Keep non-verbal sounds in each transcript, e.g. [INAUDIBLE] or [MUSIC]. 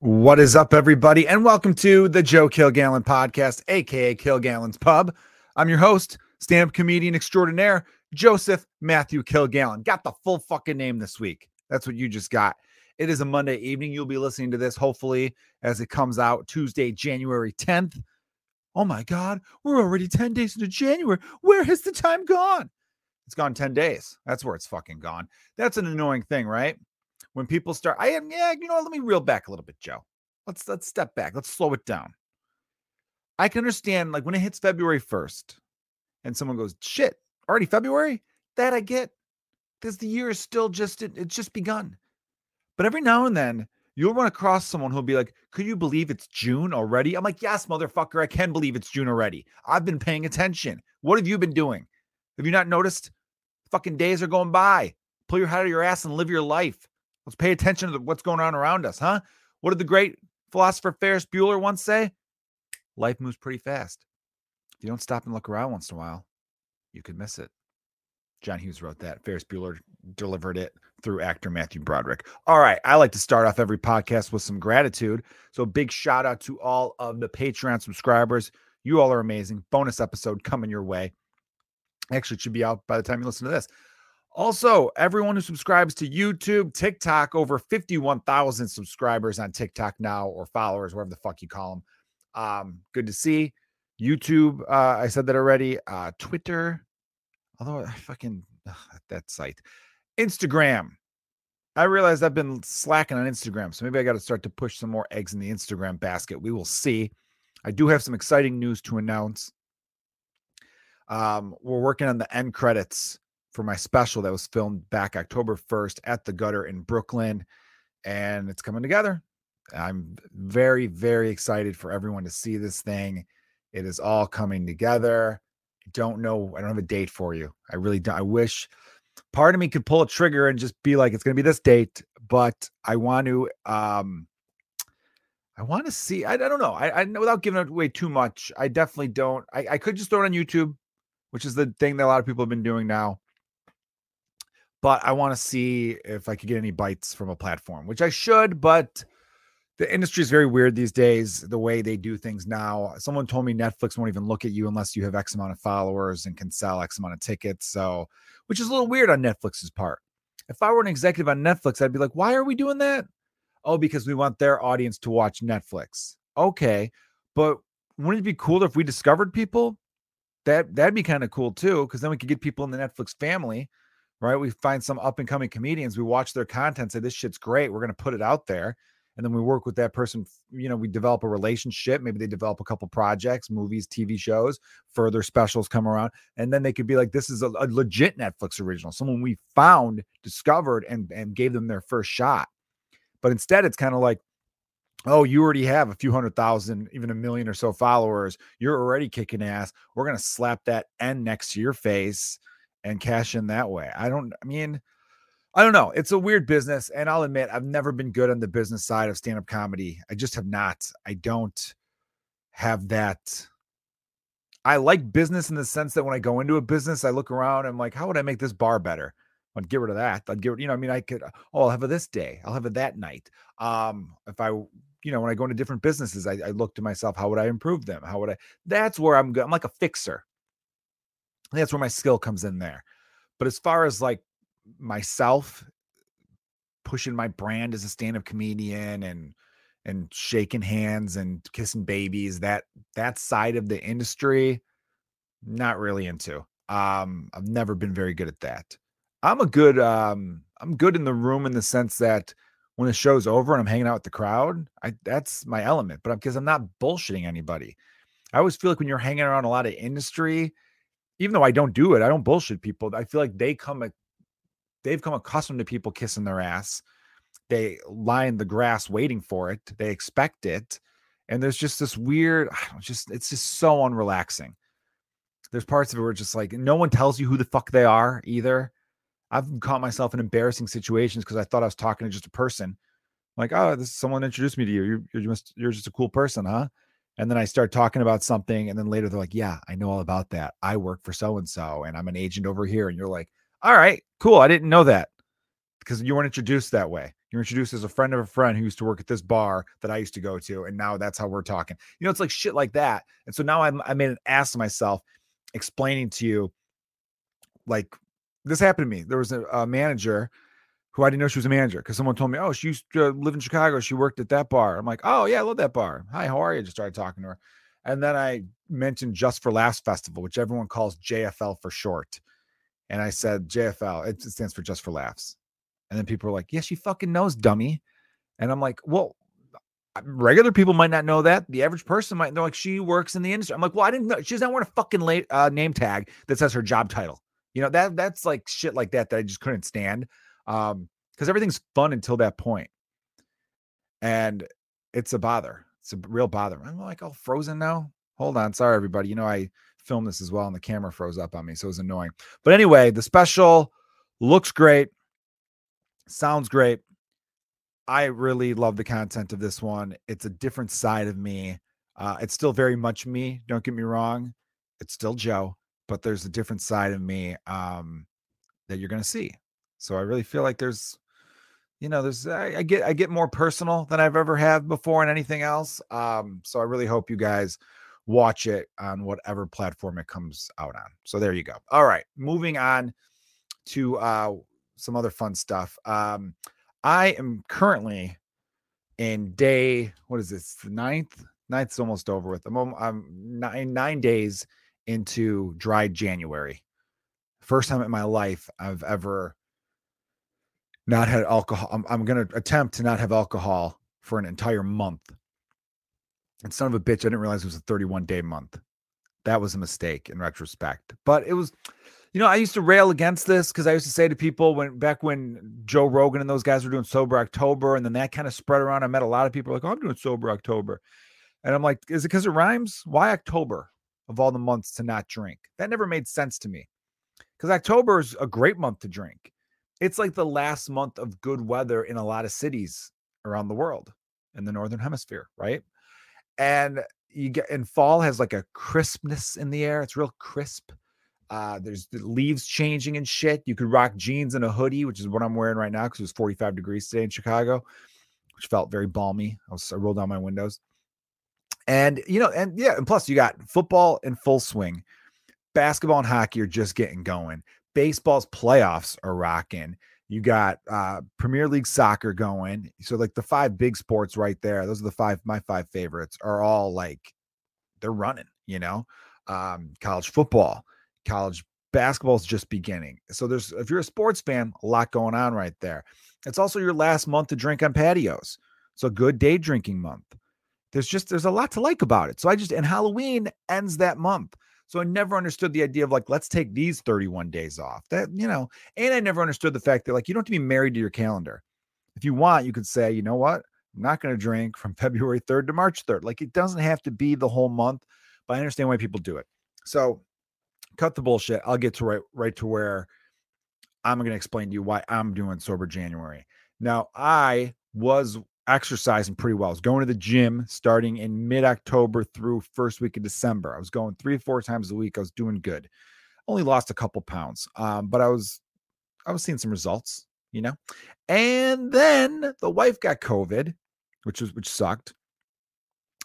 What is up, everybody, and welcome to the Joe Kilgallen podcast, aka Kilgallen's Pub. I'm your host, stand-up comedian extraordinaire, Joseph Matthew Kilgallen. Got the full fucking name this week. That's what you just got. It is a Monday evening. You'll be listening to this hopefully as it comes out Tuesday, January 10th. Oh my God, we're already 10 days into January. Where has the time gone? It's gone 10 days. That's where it's fucking gone. That's an annoying thing, right? When people start i am yeah you know let me reel back a little bit joe. Let's let's step back let's slow it down. I can understand like when it hits february 1st and someone goes shit already february? That i get. Because the year is still just it, it's just begun. But every now and then you'll run across someone who'll be like could you believe it's june already? I'm like yes motherfucker i can believe it's june already. I've been paying attention. What have you been doing? Have you not noticed? Fucking days are going by. Pull your head out of your ass and live your life Let's pay attention to what's going on around us, huh? What did the great philosopher Ferris Bueller once say? Life moves pretty fast. If you don't stop and look around once in a while, you could miss it. John Hughes wrote that. Ferris Bueller delivered it through actor Matthew Broderick. All right. I like to start off every podcast with some gratitude. So, big shout out to all of the Patreon subscribers. You all are amazing. Bonus episode coming your way. Actually, it should be out by the time you listen to this. Also, everyone who subscribes to YouTube, TikTok, over 51,000 subscribers on TikTok now or followers, whatever the fuck you call them. Um, good to see. YouTube, uh, I said that already. Uh, Twitter, although I fucking ugh, that site. Instagram. I realized I've been slacking on Instagram, so maybe I got to start to push some more eggs in the Instagram basket. We will see. I do have some exciting news to announce. Um, we're working on the end credits for my special that was filmed back October 1st at the gutter in Brooklyn. And it's coming together. I'm very, very excited for everyone to see this thing. It is all coming together. I don't know. I don't have a date for you. I really don't. I wish part of me could pull a trigger and just be like, it's going to be this date, but I want to, um, I want to see. I, I don't know. I, I without giving away too much. I definitely don't. I, I could just throw it on YouTube, which is the thing that a lot of people have been doing now but I want to see if I could get any bites from a platform, which I should, but the industry is very weird these days, the way they do things now. Someone told me Netflix won't even look at you unless you have X amount of followers and can sell X amount of tickets. So, which is a little weird on Netflix's part. If I were an executive on Netflix, I'd be like, why are we doing that? Oh, because we want their audience to watch Netflix. Okay. But wouldn't it be cooler if we discovered people? That that'd be kind of cool too, because then we could get people in the Netflix family right? We find some up and coming comedians, we watch their content, say, This shit's great. We're going to put it out there. And then we work with that person. You know, we develop a relationship. Maybe they develop a couple projects, movies, TV shows, further specials come around. And then they could be like, This is a, a legit Netflix original, someone we found, discovered, and, and gave them their first shot. But instead, it's kind of like, oh, you already have a few hundred thousand, even a million or so followers. You're already kicking ass. We're going to slap that N next to your face and cash in that way. I don't, I mean, I don't know. It's a weird business. And I'll admit, I've never been good on the business side of stand up comedy. I just have not. I don't have that. I like business in the sense that when I go into a business, I look around, I'm like, how would I make this bar better? I'd get rid of that. I'd get, you know, I mean, I could, oh, I'll have it this day. I'll have it that night. Um, if I, you know, when I go into different businesses, I, I look to myself, how would I improve them? How would I, that's where I'm good. I'm like a fixer that's where my skill comes in there. But as far as like myself pushing my brand as a stand-up comedian and and shaking hands and kissing babies, that that side of the industry, not really into. Um, I've never been very good at that. I'm a good um I'm good in the room in the sense that when the show's over and I'm hanging out with the crowd, I that's my element, but because I'm not bullshitting anybody. I always feel like when you're hanging around a lot of industry, even though I don't do it, I don't bullshit people. I feel like they come, they've come accustomed to people kissing their ass. They lie in the grass waiting for it. They expect it, and there's just this weird, just it's just so unrelaxing. There's parts of it where just like no one tells you who the fuck they are either. I've caught myself in embarrassing situations because I thought I was talking to just a person. like, oh, this someone introduced me to you. You're, you're just you're just a cool person, huh? And then I start talking about something. And then later they're like, yeah, I know all about that. I work for so and so and I'm an agent over here. And you're like, all right, cool. I didn't know that. because you weren't introduced that way. You're introduced as a friend of a friend who used to work at this bar that I used to go to, and now that's how we're talking. You know, it's like shit like that. And so now I'm, I made an ass of myself explaining to you, like this happened to me. There was a, a manager who I didn't know she was a manager because someone told me, oh, she used to live in Chicago. She worked at that bar. I'm like, oh yeah, I love that bar. Hi, how are you? Just started talking to her, and then I mentioned Just for Laughs Festival, which everyone calls JFL for short. And I said JFL, it stands for Just for Laughs. And then people are like, yeah, she fucking knows, dummy. And I'm like, well, regular people might not know that. The average person might know, like, she works in the industry. I'm like, well, I didn't know. She doesn't wearing a fucking late, uh, name tag that says her job title. You know, that that's like shit like that that I just couldn't stand. Um, because everything's fun until that point. And it's a bother. It's a real bother. I'm like, all frozen now. Hold on. Sorry, everybody. You know, I filmed this as well, and the camera froze up on me. So it was annoying. But anyway, the special looks great sounds great. I really love the content of this one. It's a different side of me. Uh, it's still very much me. Don't get me wrong. It's still Joe, but there's a different side of me um, that you're going to see. So I really feel like there's, you know, there's I, I, get I get more personal than I've ever had before in anything else. Um, so I really hope you guys watch it on whatever platform it comes out on. So there you go. All right, moving on to uh, some other fun stuff. Um, I am currently in day, what is this? The ninth? Ninth's almost over with. I'm, I'm nine, nine days into dry January. First time in my life I've ever not had alcohol. I'm, I'm going to attempt to not have alcohol for an entire month. And son of a bitch, I didn't realize it was a 31 day month. That was a mistake in retrospect, but it was you know, I used to rail against this because I used to say to people when back when Joe Rogan and those guys were doing sober October, and then that kind of spread around. I met a lot of people like, oh, I'm doing sober October. And I'm like, is it because it rhymes? Why October of all the months to not drink? That never made sense to me. Because October is a great month to drink. It's like the last month of good weather in a lot of cities around the world in the northern hemisphere, right? And you get and fall has like a crispness in the air. It's real crisp uh, there's the leaves changing and shit. You could rock jeans and a hoodie, which is what I'm wearing right now because it was 45 degrees today in Chicago, which felt very balmy. I, was, I rolled down my windows. And, you know, and yeah, and plus you got football in full swing. Basketball and hockey are just getting going. Baseball's playoffs are rocking. You got uh Premier League soccer going. So like the five big sports right there. Those are the five my five favorites are all like they're running, you know. Um college football, college basketball is just beginning. So there's if you're a sports fan, a lot going on right there. It's also your last month to drink on patios. So good day drinking month. There's just there's a lot to like about it. So I just and Halloween ends that month. So I never understood the idea of like let's take these 31 days off. That you know, and I never understood the fact that like you don't have to be married to your calendar. If you want, you could say, you know what? I'm not going to drink from [LAUGHS] February 3rd to March 3rd. Like it doesn't have to be the whole month, but I understand why people do it. So cut the bullshit. I'll get to right right to where I'm going to explain to you why I'm doing sober January. Now, I was exercising pretty well. I was going to the gym starting in mid October through first week of December. I was going three, or four times a week. I was doing good. Only lost a couple pounds, um, but I was I was seeing some results, you know. And then the wife got COVID, which was which sucked.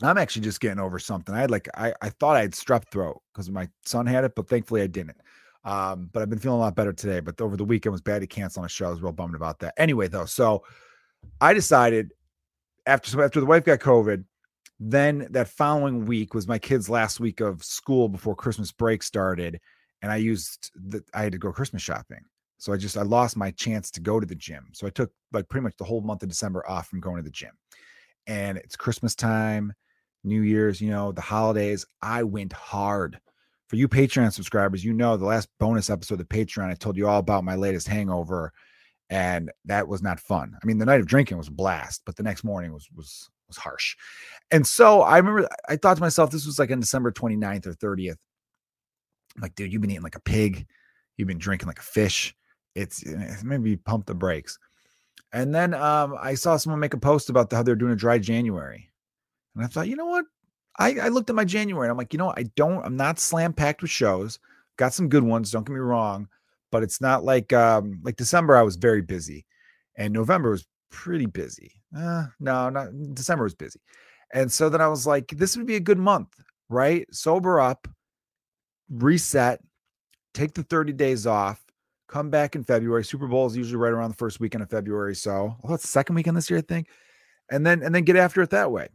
I'm actually just getting over something. I had like I, I thought I had strep throat because my son had it, but thankfully I didn't. Um, but I've been feeling a lot better today. But over the weekend was bad to cancel on a show. I was real bummed about that. Anyway, though, so I decided after so after the wife got COVID, then that following week was my kid's last week of school before Christmas break started, and I used the I had to go Christmas shopping. So I just I lost my chance to go to the gym. So I took like pretty much the whole month of December off from going to the gym. And it's Christmas time New Year's, you know, the holidays, I went hard. For you Patreon subscribers, you know the last bonus episode of Patreon, I told you all about my latest hangover, and that was not fun. I mean, the night of drinking was a blast, but the next morning was was was harsh. And so I remember I thought to myself, this was like on December 29th or 30th. I'm like, dude, you've been eating like a pig, you've been drinking like a fish. It's, it's maybe pump the brakes. And then um, I saw someone make a post about the, how they're doing a dry January. And I thought, you know what? I, I looked at my January and I'm like, you know, what? I don't, I'm not slam packed with shows. Got some good ones, don't get me wrong, but it's not like um like December, I was very busy. and November was pretty busy. Uh, no, not December was busy. And so then I was like, this would be a good month, right? Sober up, reset, take the 30 days off, come back in February. Super Bowl is usually right around the first weekend of February. So oh, the second weekend this year, I think. And then and then get after it that way.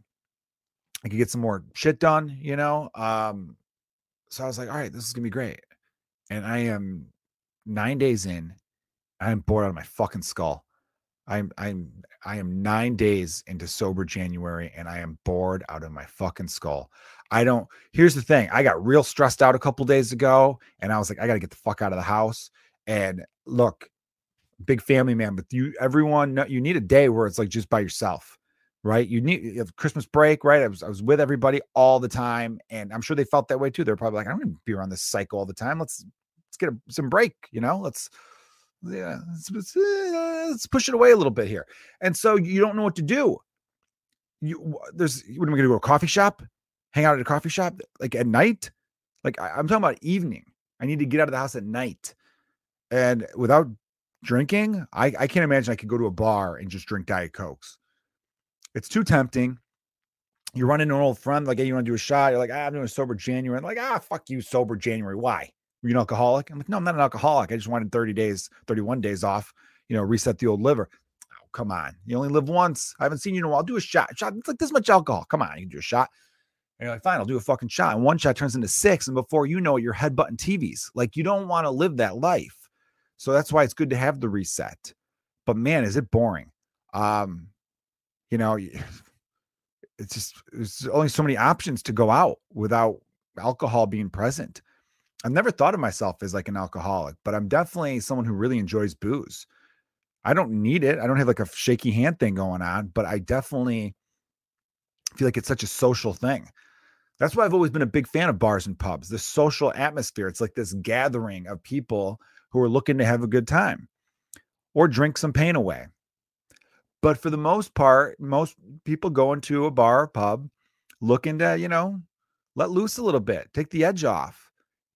I could get some more shit done, you know. Um, so I was like, all right, this is gonna be great. And I am nine days in. I'm bored out of my fucking skull. I'm I'm I am nine days into sober January and I am bored out of my fucking skull. I don't here's the thing. I got real stressed out a couple days ago and I was like, I gotta get the fuck out of the house. And look, big family man, but you everyone you need a day where it's like just by yourself right? You need you Christmas break, right? I was I was with everybody all the time, and I'm sure they felt that way too. They're probably like, I'm gonna be around this cycle all the time. Let's get a, some break, you know. Let's yeah, let's, uh, let's push it away a little bit here. And so you don't know what to do. You there's what am I gonna go to a coffee shop? Hang out at a coffee shop like at night? Like I, I'm talking about evening. I need to get out of the house at night. And without drinking, I, I can't imagine I could go to a bar and just drink Diet Cokes. It's too tempting. You run into an old friend, like, hey, you want to do a shot? You're like, ah, I'm doing a sober January. Like, ah, fuck you, sober January. Why? Were you an alcoholic? I'm like, no, I'm not an alcoholic. I just wanted 30 days, 31 days off, you know, reset the old liver. Oh, come on. You only live once. I haven't seen you in a while. Do a shot. Shot. It's like this much alcohol. Come on. You can do a shot. And you're like, fine, I'll do a fucking shot. And one shot turns into six. And before you know it, you're headbutting TVs. Like, you don't want to live that life. So that's why it's good to have the reset. But man, is it boring. Um, you know, [SIGHS] it's just there's only so many options to go out without alcohol being present. I've never thought of myself as like an alcoholic, but I'm definitely someone who really enjoys booze. I don't need it. I don't have like a shaky hand thing going on, but I definitely feel like it's such a social thing. That's why I've always been a big fan of bars and pubs, the social atmosphere. It's like this gathering of people who are looking to have a good time or drink some pain away. But for the most part, most people go into a bar, or pub, looking to, you know, let loose a little bit, take the edge off.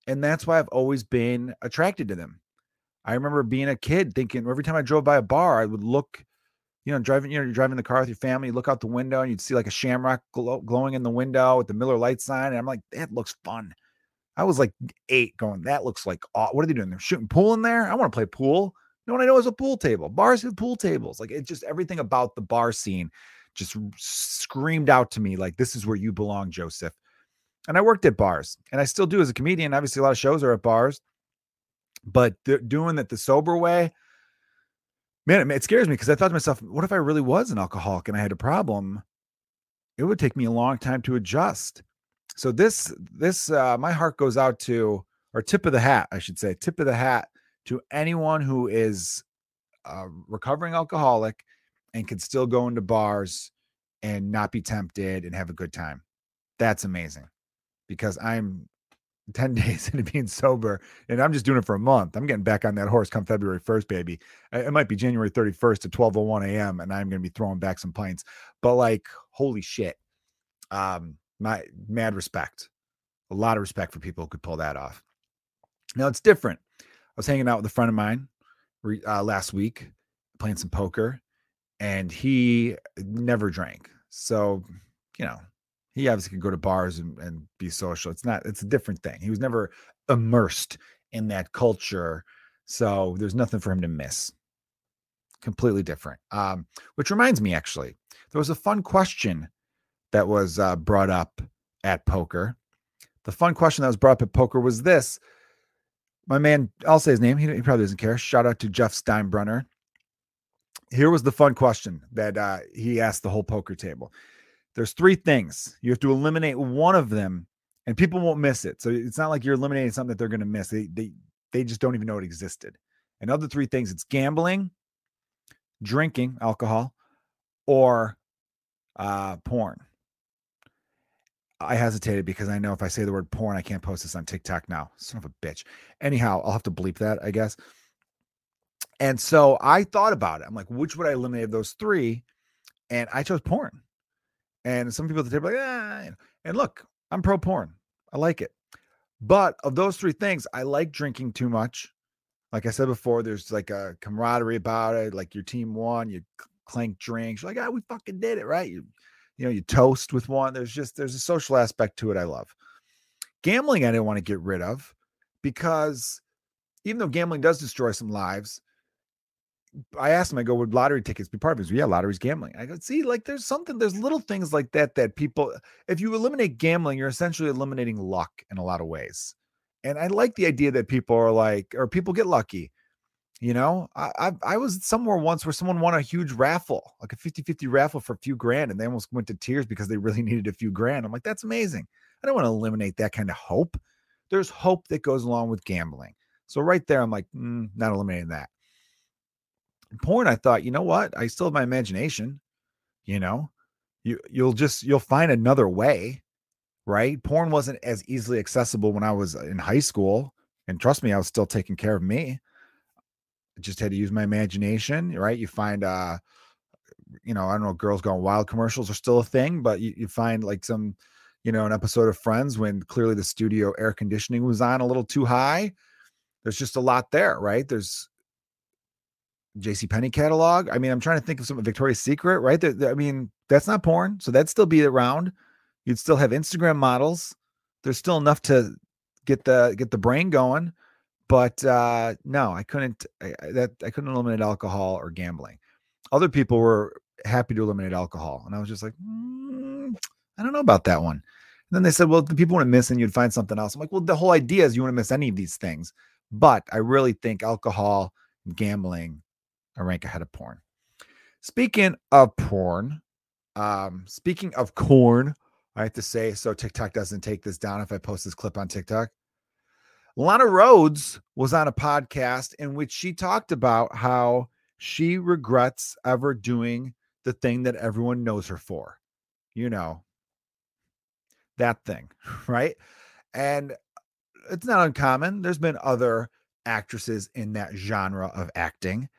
And that's why I've always been attracted to them. I remember being a kid thinking every time I drove by a bar, I would look, you know, driving, you know, you're driving the car with your family, you look out the window and you'd see like a shamrock glow, glowing in the window with the Miller Lite sign. And I'm like, that looks fun. I was like eight going, that looks like, what are they doing? They're shooting pool in there. I want to play pool. No one I know is a pool table. Bars have pool tables. Like it just everything about the bar scene just screamed out to me like this is where you belong, Joseph. And I worked at bars, and I still do as a comedian. Obviously, a lot of shows are at bars, but doing it the sober way, man, it, it scares me because I thought to myself, what if I really was an alcoholic and I had a problem? It would take me a long time to adjust. So this, this, uh, my heart goes out to, or tip of the hat, I should say, tip of the hat to anyone who is a recovering alcoholic and can still go into bars and not be tempted and have a good time. That's amazing because I'm 10 [LAUGHS] days into being sober and I'm just doing it for a month. I'm getting back on that horse come February 1st, baby. It might be January 31st at 12:01 a.m. and I'm going to be throwing back some pints. But like, holy shit. Um, my mad respect. A lot of respect for people who could pull that off. Now it's different I was hanging out with a friend of mine uh, last week, playing some poker, and he never drank. So, you know, he obviously could go to bars and, and be social. It's not, it's a different thing. He was never immersed in that culture. So there's nothing for him to miss. Completely different. Um, which reminds me, actually, there was a fun question that was uh, brought up at poker. The fun question that was brought up at poker was this my man, I'll say his name. He, he, probably doesn't care. Shout out to Jeff Steinbrunner. Here was the fun question that uh, he asked the whole poker table. There's three things you have to eliminate one of them, and people won't miss it. So it's not like you're eliminating something that they're going to miss. They they they just don't even know it existed. And other three things: it's gambling, drinking alcohol, or uh, porn. I hesitated because I know if I say the word porn, I can't post this on TikTok now. Son of a bitch. Anyhow, I'll have to bleep that, I guess. And so I thought about it. I'm like, which would I eliminate of those three? And I chose porn. And some people at the table like, ah. And look, I'm pro porn. I like it. But of those three things, I like drinking too much. Like I said before, there's like a camaraderie about it. Like your team won, you clank drinks. You're like, ah, we fucking did it, right? You, you know, you toast with one. There's just there's a social aspect to it. I love gambling. I didn't want to get rid of because even though gambling does destroy some lives, I asked him, I go, would lottery tickets be part of it? Yeah, lottery's gambling. I go, see, like there's something, there's little things like that that people, if you eliminate gambling, you're essentially eliminating luck in a lot of ways. And I like the idea that people are like, or people get lucky. You know, I, I, I was somewhere once where someone won a huge raffle, like a 50 50 raffle for a few grand, and they almost went to tears because they really [LAUGHS] needed a few grand. I'm like, that's amazing. I don't want to eliminate that kind of hope. There's hope that goes along with gambling. So, right there, I'm like, mm, not eliminating that. Porn, I thought, you know what? I still have my imagination. You know, you you'll just you'll find another way right? Porn wasn't as easily accessible when I was in high school. And trust me, I was still taking care of me. I just had to use my imagination, right? You find uh you know, I don't know, girls gone wild commercials are still a thing, but you, you find like some, you know, an episode of Friends when clearly the studio air conditioning was on a little too high. There's just a lot there, right? There's JC Penney catalog. I mean, I'm trying to think of some Victoria's Secret, right? There, there, I mean, that's not porn, so that'd still be around. You'd still have Instagram models. There's still enough to get the get the brain going, but uh, no, I couldn't. I, that I couldn't eliminate alcohol or gambling. Other people were happy to eliminate alcohol, and I was just like, mm, I don't know about that one. And then they said, well, the people want to miss, and you'd find something else. I'm like, well, the whole idea is you want to miss any of these things, but I really think alcohol gambling I rank ahead of porn. Speaking of porn, um, speaking of corn, I have to say, so TikTok doesn't take this down if I post this clip on TikTok. Lana Rhoades was on a podcast in which she talked about how she regrets ever doing the thing that everyone knows her for. You know, that thing, [LAUGHS] right? And it's not uncommon. There's been other actresses in that genre of acting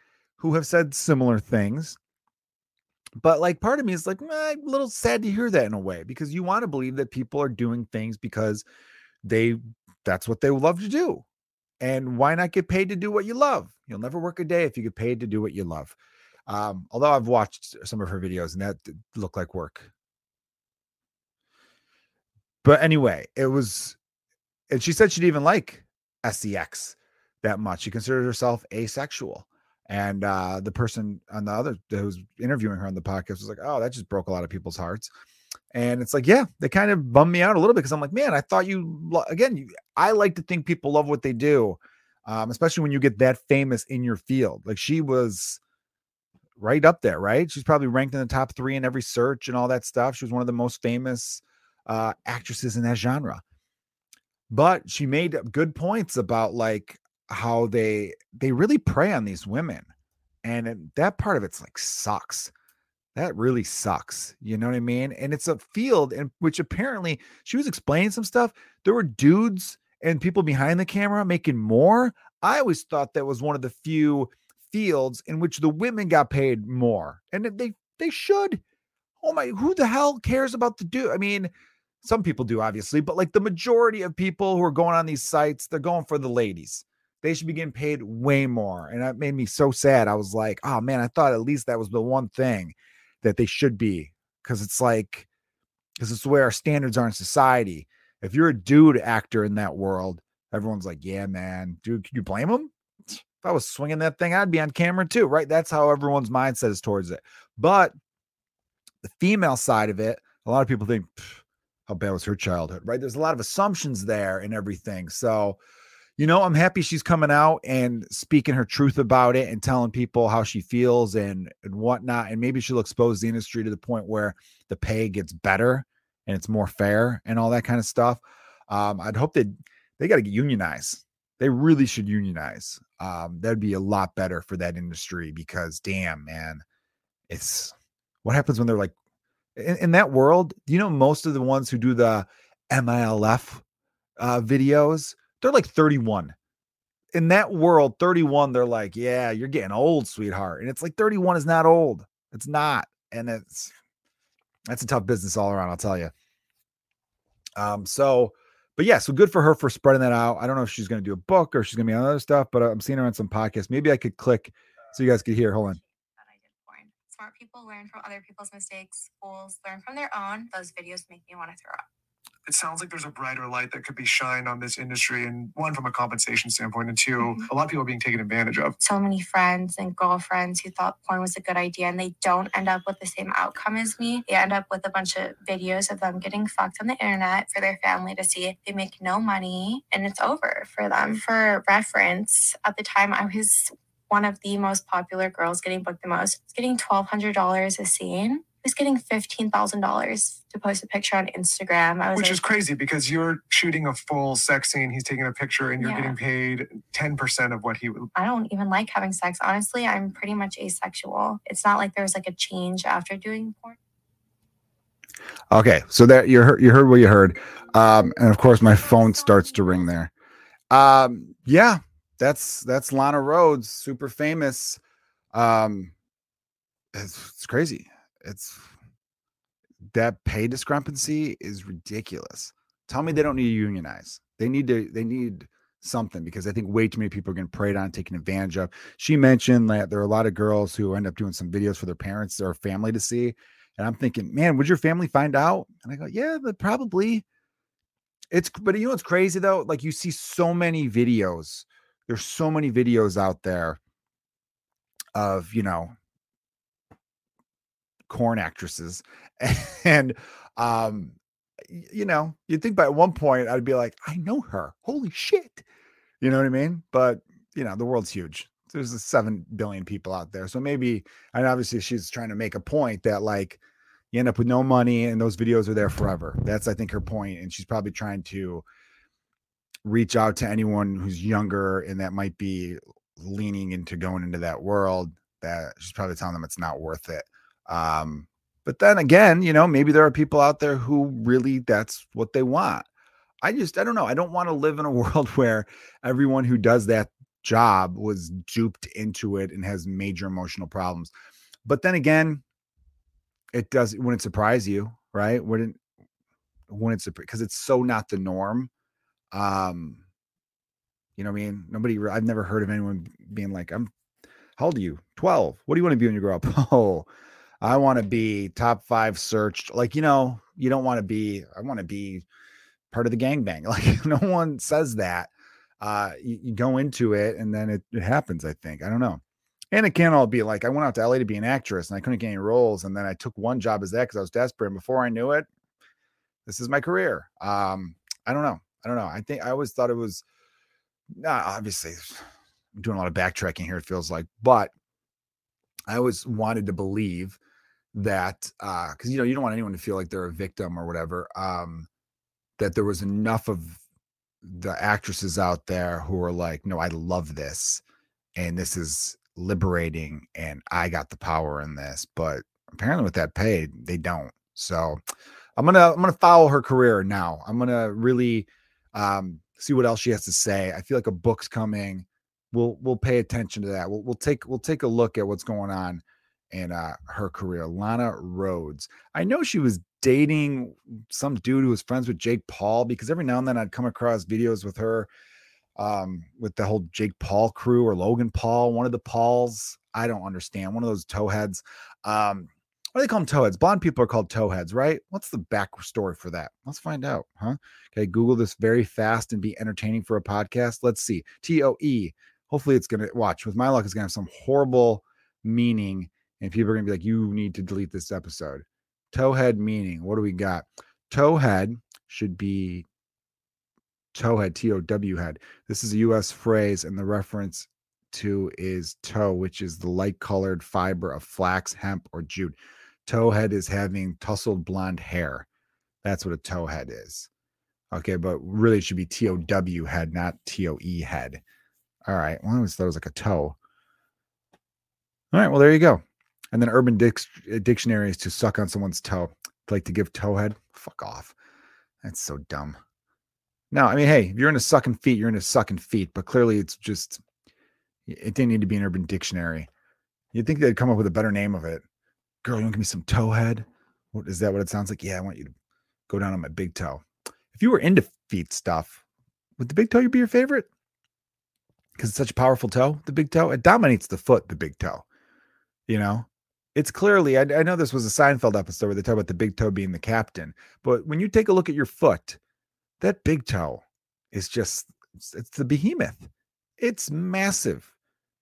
who have said similar things. But like part of me is like, eh, a little sad to hear that in a way because you want to believe that people are doing things because they that's what they love to do. And why not get paid to do what you love? You'll never work a day if you get paid to do what you love. Um, although I've watched some of her videos and that looked like work. But anyway, it was, and she said she didn't even like sex that much. She considered herself asexual. And uh, the person on the other who was interviewing her on the podcast was like, "Oh, that just broke a lot of people's hearts." And it's like, yeah, they kind of bummed me out a little bit because I'm like, man, I thought you again. You, I like to think people love what they do, um, especially when you get that famous in your field. Like she was right up there, right? She's probably ranked in the top three in every search and all that stuff. She was one of the most famous uh, actresses in that genre. But she made good points about like how they they really prey on these women and that part of it's like sucks. That really sucks you know what i mean? And it's a field in which apparently she was explaining some stuff there were dudes and people behind the camera making more. I always thought that was one of the few fields in which the women got paid more and they they should. Oh my who the hell cares about the dude i mean some people do obviously but like the majority of people who are going on these sites they're going for the ladies they should be getting paid way more. And that made me so sad. I was like, oh man, I thought at least that was the one thing that they should be. Cause it's like, because it's the way our standards are in society. If you're a dude actor in that world, everyone's like, yeah, man, dude, can you blame them? If I was swinging that thing, I'd be on camera too, right? That's how everyone's mindset is towards it. But the female side of it, a lot of people think, how bad was her childhood, right? There's a lot of assumptions there and everything. So, you know, I'm happy she's coming out and speaking her truth about it and telling people how she feels and and whatnot. And maybe she'll expose the industry to the point where the pay gets better and it's more fair and all that kind of stuff. Um, I'd hope that they, got to get unionized. They really should unionize. Um, that'd be a lot better for that industry because damn, man, it's what happens when they're like in, in that world. You know, most of the ones who do the MILF uh, videos they're like 31. In that world, 31, they're like, yeah, you're getting old, sweetheart. And it's like 31 is not old. It's not. And it's that's a tough business all around, I'll tell you. Um, so but yeah, so good for her for spreading that out. I don't know if she's to do a book or she's to be on other stuff, but I'm seeing her on some podcasts. Maybe I could click so you guys could hear. Hold on. Smart people learn from other people's mistakes. Fools learn from their own. Those videos make me want to throw up it sounds like there's a brighter light that could be shined on this industry and one from a compensation standpoint and 2 mm-hmm. a lot of people are being taken advantage of. So many friends and girlfriends who thought porn was a good idea and they don't end up with the same outcome as me. They end up with a bunch of videos of them getting fucked on the internet for their family to see. They make no money and it's over for them. For reference at the time i was one of the most popular girls getting booked the most. Getting $1200 a scene was getting $15,000 to post a picture on Instagram. I was Which like, is crazy because you're shooting a full sex scene. He's taking a picture and you're yeah. getting paid 10% of what he would. I don't even like having sex. Honestly, I'm pretty much asexual. It's not like there's like a change after doing porn. Okay, so that you heard you heard what you heard, um, and of course my phone starts to ring there. Um, yeah, that's that's Lana Rhoades, super famous. Um, it's, it's crazy it's that pay discrepancy is ridiculous. Tell me they mm. don't need to unionize. They need to they need something because I think way too many people are getting preyed on, taken advantage of. She mentioned that there are a lot of girls who end up doing some videos for their parents or family to see. And I'm thinking, man, would your family find out? And I go, yeah, but probably. It's but you know what's crazy though? Like you see so many videos. There's so many videos out there of, you know, corn actresses [LAUGHS] and um you know you'd think by one point i'd be like i know her. Holy shit. You know what i mean? But you know the world's huge. There's 7 billion people out there so maybe and obviously she's trying to make a point that like you end up with no money and those videos are there forever. That's i think her point and she's probably trying to reach out to anyone who's younger and that might be leaning into going into that world that she's probably telling them it's not worth it um, but then again, you know, maybe there are people out there who really that's what they want. I just, I don't know. I don't want to live in a [LAUGHS] world where everyone who does that job was duped into it and has major emotional problems. But then again, it does wouldn't surprise you, right? Wouldn't wouldn't surprise because it's so not the norm. Um, you know, what I mean, nobody. I've never heard of anyone being like, "I'm how old are you? Twelve. What do you want to be when you grow up?" [LAUGHS] Oh, I want to be top five searched. Like, you know, you don't want to be, I want to be part of the gangbang. [LAUGHS] Like, no one says that. Uh, you, you go into it and then it, it happens, I think. I don't know. And it can't all be like I went out to LA to be an actress and I couldn't get any roles. And then I took one job as that because I was desperate. And before I knew it, this is my career. Um, I don't know. I don't know. I think I always thought it was not obviously I'm doing a lot of backtracking here, it feels like, but I always wanted to believe that uh because you know you don't want anyone to feel like they're a victim or whatever um that there was enough of the actresses out there who are like no i love this and this is liberating and i got the power in this but apparently with that pay they don't. So i'm gonna i'm gonna follow her career now. I'm gonna really um see what else she has to say. I feel like a book's coming. We'll we'll pay attention to that. We'll, we'll take we'll take a look at what's going on in uh, her career, Lana Rhoades. I know she was dating some dude who was friends with Jake Paul because every now and then I'd come across videos with her um, with the whole Jake Paul crew or Logan Paul, one of the Pauls. I don't understand. One of those towheads. Um, what do they call them towheads? Blonde people are called towheads, right? What's the back story for that? Let's find out, huh? Okay, Google this very fast and be entertaining for a podcast. Let's see. T O E. Hopefully, it's to watch. With my luck, it's to have some horrible meaning and people are going to be like, you need to delete this episode. Towhead meaning, what do we got? Towhead should be towhead, T O W head. This is a US phrase, and the reference to is tow, which is the light colored fiber of flax, hemp, or jute. Towhead is having tousled blonde hair. That's what a towhead is. Okay, but really it should be T O W head, not T O E head. All right. Well, I always thought it was like a toe. All right. Well, there you go. And then Urban Dic- Dictionary is to suck on someone's toe, like to give towhead. Fuck off. That's so dumb. No, I mean, hey, if you're into sucking feet, you're into sucking feet. But clearly, it's just it didn't need to be an Urban Dictionary. You'd think they'd come up with a better name of it. Girl, you want to give me some towhead? What is that? What it sounds like? Yeah, I want you to go down on my big toe. If you were into feet stuff, would the big toe be your favorite? Because it's such a powerful toe, the big toe. It dominates the foot, the big toe. You know, it's clearly, I, I know this was a Seinfeld episode where they talk about the big toe being the captain, but when you take a look at your foot, that big toe is just, it's, the behemoth. It's massive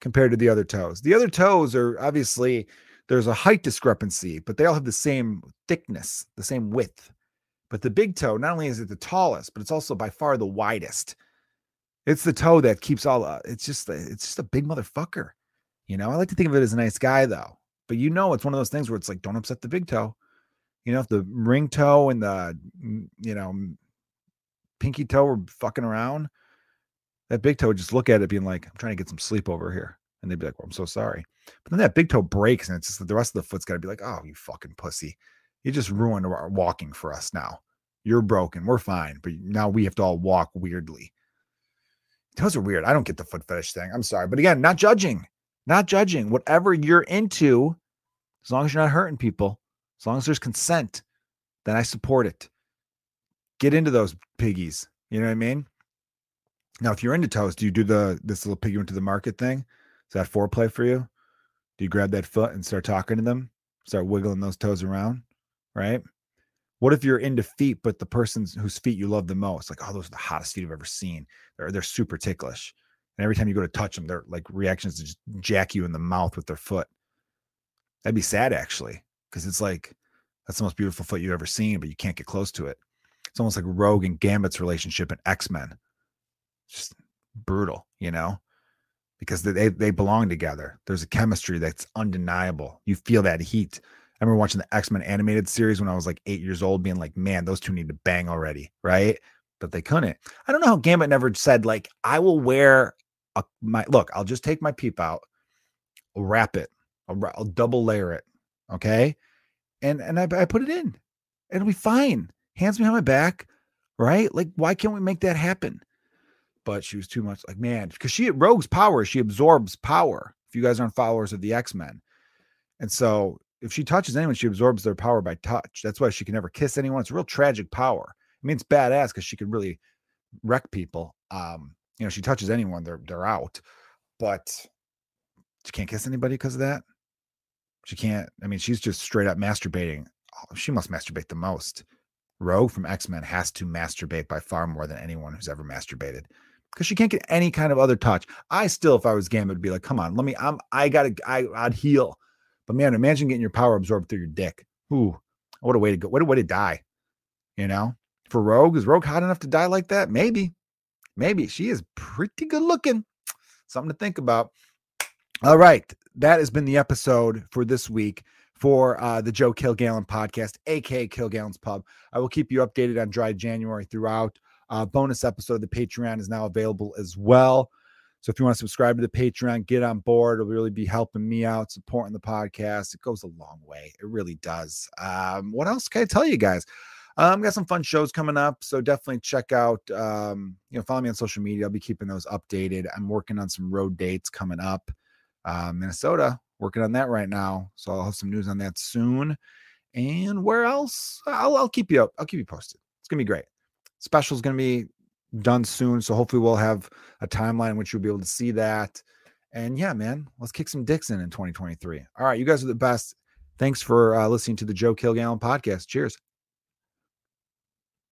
compared to the other toes. The other toes are obviously, there's a height discrepancy, but they all have the same thickness, the same width. But the big toe, not only is it the tallest, but it's also by far the widest. It's the toe that keeps all. Uh, it's just it's just a big motherfucker. You know, I like to think of it as a nice guy though. But you know, it's one of those things where it's like, don't upset the big toe. You know, if the ring toe and the mm, you know pinky toe were fucking around, that big toe would just look at it being like, I'm trying to get some sleep over here. And they'd be like, well, I'm so sorry. But then that big toe breaks and it's just the rest of the foot's got to be like, oh, you fucking pussy. You just ruined our walking for us now. You're broken. We're fine. But now we have to all walk weirdly. Toes are weird. I don't get the foot fetish thing. I'm sorry. But again, not judging. Not judging. Whatever you're into, as long as you're not hurting people, as long as there's consent, then I support it. Get into those piggies. You know what I mean? Now, if you're into toes, do you do the this little piggy into the market thing? Is that foreplay for you? Do you grab that foot and start talking to them? Start wiggling those toes around, right? What if you're into feet, but the person whose feet you love the most, like, oh, those are the hottest feet I've ever seen. They're they're super ticklish. And every time you go to touch them, they're like reactions to just jack you in the mouth with their foot. That'd be sad actually, because it's like that's the most beautiful foot you've ever seen, but you can't get close to it. It's almost like Rogue and Gambit's relationship in X-Men. Just brutal, you know? because they they belong together. There's a chemistry that's undeniable. You feel that heat. I remember watching the X Men animated series when I was like eight years old, being like, "Man, those two need to bang already," right? But they couldn't. I don't know how Gambit never said like, "I will wear a my look. I'll just take my peep out, wrap it, I'll, I'll double layer it, okay, and and I, I put it in. It'll be fine. Hands behind my back, right? Like, why can't we make that happen? but she was too much like man because she rogue's power she absorbs power if you guys aren't followers of the x-men and so if she touches anyone she absorbs their power by touch that's why she can never kiss anyone it's a real tragic power i mean it's badass because she could really wreck people um you know she touches anyone they're they're out but she can't kiss anybody because of that she can't i mean she's just straight up masturbating oh, she must masturbate the most rogue from x-men has to masturbate by far more than anyone who's ever masturbated because she can't get any kind of other touch. I still, if I was Gambit, would be like, come on, let me, I'm, I gotta, I, I'd heal. But man, imagine getting your power absorbed through your dick. Ooh, what a way to go. What a way to die. You know, for Rogue, is Rogue hot enough to die like that? Maybe, maybe she is pretty good looking. Something to think about. All right. That has been the episode for this week for uh, the Joe Kilgallen podcast, aka Kilgallen's Pub. I will keep you updated on dry January throughout. Uh, bonus episode of the Patreon is now available as well. So if you want to subscribe to the Patreon, get on board. It'll really be helping me out, supporting the podcast. It goes a long way. It really does. Um, what else can I tell you guys? Um, got some fun shows coming up, so definitely check out. Um, you know, follow me on social media. I'll be keeping those updated. I'm working on some road dates coming up. Uh, Minnesota, working on that right now, so I'll have some news on that soon. And where else? I'll, I'll keep you up. I'll keep you posted. It's gonna be great special is going to be done soon. So hopefully we'll have a timeline in which you'll be able to see that. And yeah, man, let's kick some dicks in in 2023. All right, you guys are the best. Thanks for uh, listening to the Joe Kilgallen podcast. Cheers.